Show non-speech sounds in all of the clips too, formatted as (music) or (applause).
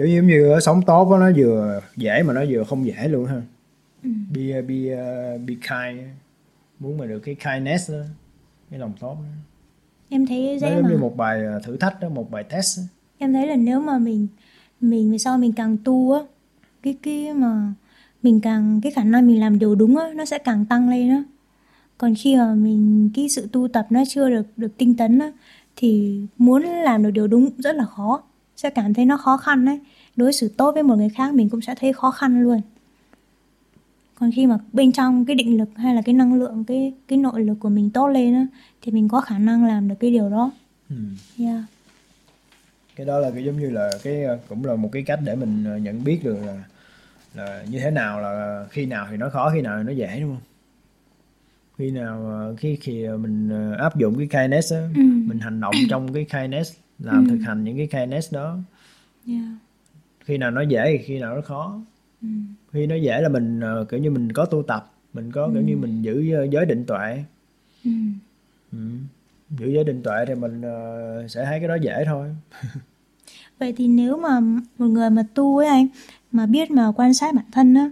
kiểu giống như ở sống tốt đó, nó vừa dễ mà nó vừa không dễ luôn ha. Be be uh, be kind muốn mà được cái kindness đó cái lòng tốt đó. em thấy dễ giống mà. như một bài uh, thử thách đó một bài test đó. em thấy là nếu mà mình mình về sau mình càng tu á cái cái mà mình càng cái khả năng mình làm điều đúng á nó sẽ càng tăng lên á. Còn khi mà mình cái sự tu tập nó chưa được được tinh tấn á thì muốn làm được điều đúng rất là khó sẽ cảm thấy nó khó khăn đấy đối xử tốt với một người khác mình cũng sẽ thấy khó khăn luôn còn khi mà bên trong cái định lực hay là cái năng lượng cái cái nội lực của mình tốt lên á thì mình có khả năng làm được cái điều đó Ừ. yeah. cái đó là cái giống như là cái cũng là một cái cách để mình uh, nhận biết được là là như thế nào là khi nào thì nó khó khi nào thì nó dễ đúng không khi nào uh, khi khi mình uh, áp dụng cái kindness đó, Ừ. mình hành động trong cái kindness làm thực hành những cái kindness đó Yeah. khi nào nó dễ thì khi nào nó khó Ừ. khi nó dễ là mình uh, kiểu như mình có tu tập mình có kiểu như mình giữ uh, giới định tuệ Ừ. ừ. giữ giới định tuệ thì mình uh, sẽ thấy cái đó dễ thôi (laughs) Vậy thì nếu mà một người mà tu ấy anh mà biết mà quan sát bản thân á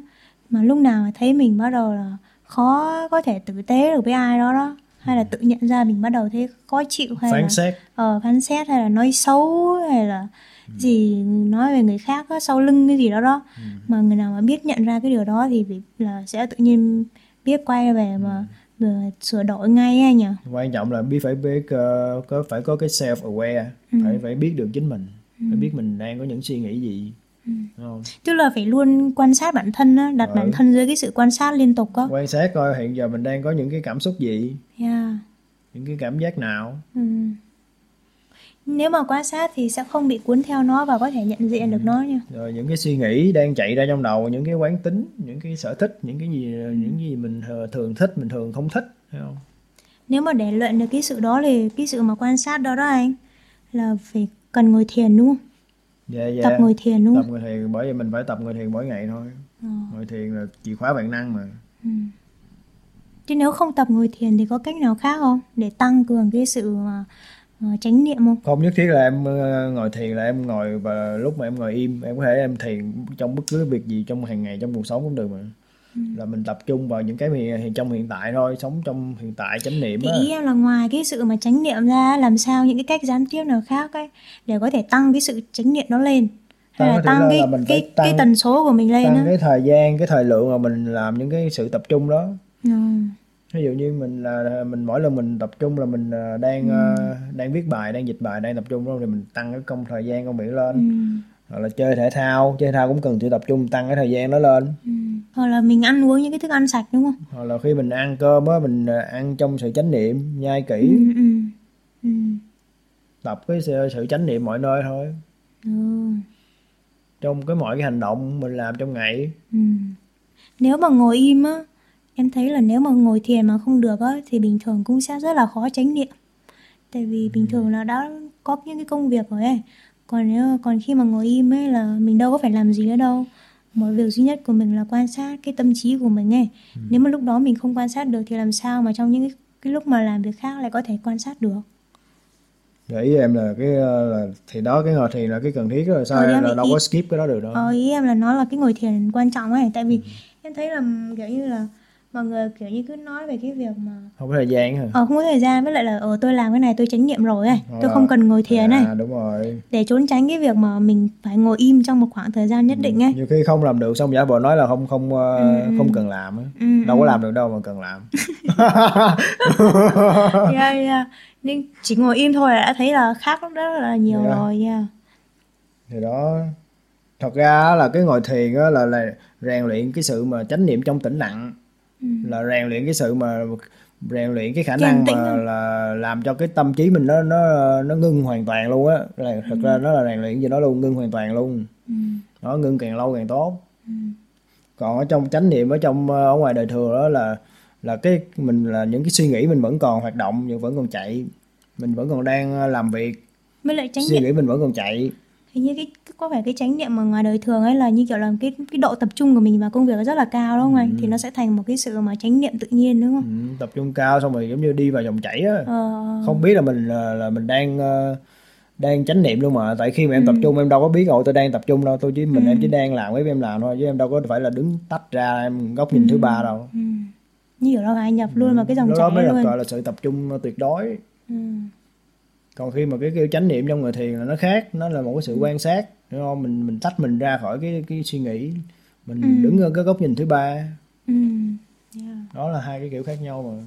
mà lúc nào mà thấy mình bắt đầu là khó có thể tử tế được với ai đó đó hay là tự nhận ra mình bắt đầu thấy khó chịu hay là phán xét. ờ, phán xét hay là nói xấu hay là gì nói về người khác á, sau lưng cái gì đó đó. Mà người nào mà biết nhận ra cái điều đó thì là sẽ tự nhiên biết quay về mà mà sửa đổi ngay ấy nhỉ? Quan trọng là biết phải biết uh, có phải có cái self aware Ừ. phải phải biết được chính mình phải biết mình đang có những suy nghĩ gì. Ừ. không tức là phải luôn quan sát bản thân á đặt Ừ. bản thân dưới cái sự quan sát liên tục á quan sát coi hiện giờ mình đang có những cái cảm xúc gì yeah. những cái cảm giác nào Ừ. Nếu mà quan sát thì sẽ không bị cuốn theo nó và có thể nhận diện được nó nha. rồi những cái suy nghĩ đang chạy ra trong đầu những cái quán tính những cái sở thích những cái gì những gì mình thường thích mình thường không thích thấy không Nếu mà để luyện được cái sự đó thì cái sự mà quan sát đó đó anh là phải cần ngồi thiền đúng không? Dạ dạ Tập ngồi thiền đúng tập không? ngồi thiền bởi vì mình phải tập ngồi thiền mỗi ngày thôi Ờ. ngồi thiền là chìa khóa vạn năng mà Ừ. Chứ nếu không tập ngồi thiền thì có cách nào khác không? Để tăng cường cái sự mà ờ, chánh niệm không? không nhất thiết là em ờ, ngồi thiền là em ngồi và lúc mà em ngồi im em có thể em thiền trong bất cứ việc gì trong hàng ngày trong cuộc sống cũng được mà Ừ. là mình tập trung vào những cái hiện, trong hiện tại thôi sống trong hiện tại chánh niệm Thì ý em là ngoài cái sự mà chánh niệm ra làm sao những cái cách gián tiếp nào khác ấy để có thể tăng cái sự chánh niệm nó lên hay Tăng là tăng là- cái là mình cái cái tăng- tần số của mình lên tăng á. cái thời gian cái thời lượng mà mình làm những cái sự tập trung đó Ừ. ví dụ như mình là mình mỗi lần mình tập trung là mình ờ, đang ờ, đang viết bài đang dịch bài đang tập trung đó thì mình tăng cái công thời gian công việc lên Ừ. hoặc là chơi thể thao chơi thể thao cũng cần sự tập trung tăng cái thời gian đó lên Ừ. Hoặc là mình ăn uống những cái thức ăn sạch đúng không? hoặc là khi mình ăn cơm á mình ờ, ăn trong sự chánh niệm nhai kỹ Ừ, ừ. Ừ. tập cái sự, sự chánh niệm mọi nơi thôi Ừ. trong cái mọi cái hành động mình làm trong ngày Ừ. Nếu mà ngồi im á, em thấy là nếu mà ngồi thiền mà không được á, thì bình thường cũng sẽ rất là khó chánh niệm. Tại vì bình thường là đã có những cái công việc rồi ấy. Còn nếu còn khi mà ngồi im ấy là mình đâu có phải làm gì nữa đâu. Một việc duy nhất của mình là quan sát cái tâm trí của mình ấy. Nếu mà lúc đó mình không quan sát được thì làm sao mà trong những cái, cái lúc mà làm việc khác lại có thể quan sát được. Để ý em là cái ờ, là thì đó cái ngồi thiền là cái cần thiết rồi sao Ờ, em là đâu ý- có skip cái đó được đâu Ờ, ý em là nó là cái ngồi thiền quan trọng ấy tại vì em thấy là kiểu như là mọi người kiểu như cứ nói về cái việc mà không có thời gian hả ờ không có thời gian với lại là ờ tôi làm cái này tôi chánh niệm rồi ấy tôi Ờ. không cần ngồi thiền ấy à đúng rồi để trốn tránh cái việc mà mình phải ngồi im trong một khoảng thời gian nhất định ấy nhiều khi không làm được xong giả bộ nói là không không ờ, Ừ, ừ. không cần làm á ừ, đâu ừ. có làm được đâu mà cần làm (laughs) yeah, yeah. nên chỉ ngồi im thôi là đã thấy là khác rất là nhiều Yeah. rồi yeah. thì đó thật ra là cái ngồi thiền á là là rèn luyện cái sự mà chánh niệm trong tĩnh lặng Ừ. là rèn luyện cái sự mà rèn luyện cái khả năng mà hơn. là làm cho cái tâm trí mình nó nó nó ngưng hoàn toàn luôn á là thật ra nó là rèn luyện gì đó luôn ngưng hoàn toàn luôn Ừ. nó ngưng càng lâu càng tốt Ừ. còn ở trong chánh niệm ở trong ờ, ở ngoài đời thường đó là là cái mình là những cái suy nghĩ mình vẫn còn hoạt động nhưng vẫn còn chạy mình vẫn còn đang ờ, làm việc với lại chánh suy nghĩ mình vẫn còn chạy hình như cái có phải cái chánh niệm mà ngoài đời thường ấy là như kiểu là cái cái độ tập trung của mình vào công việc nó rất là cao đúng không anh? Thì nó sẽ thành một cái sự mà chánh niệm tự nhiên đúng không? Ừ, tập trung cao xong rồi giống như đi vào dòng chảy á. Ờ, không biết là mình là, là mình đang ờ, đang chánh niệm luôn mà. Tại khi mà em tập trung em đâu có biết ồ tôi đang tập trung đâu. Tôi chỉ mình em chỉ đang làm cái em làm thôi chứ em đâu có phải là đứng tách ra em góc nhìn thứ ba đâu. Ừ. như kiểu là ai nhập luôn vào cái dòng lúc đó mới chảy luôn. gọi là sự tập trung tuyệt đối. Ừ. còn khi mà cái kêu chánh niệm trong người thiền là nó khác nó là một cái sự quan sát đúng không? Mình mình tách mình ra khỏi cái cái suy nghĩ. Mình đứng ở cái góc nhìn thứ ba. Ừ. Yeah. đó là hai cái kiểu khác nhau mà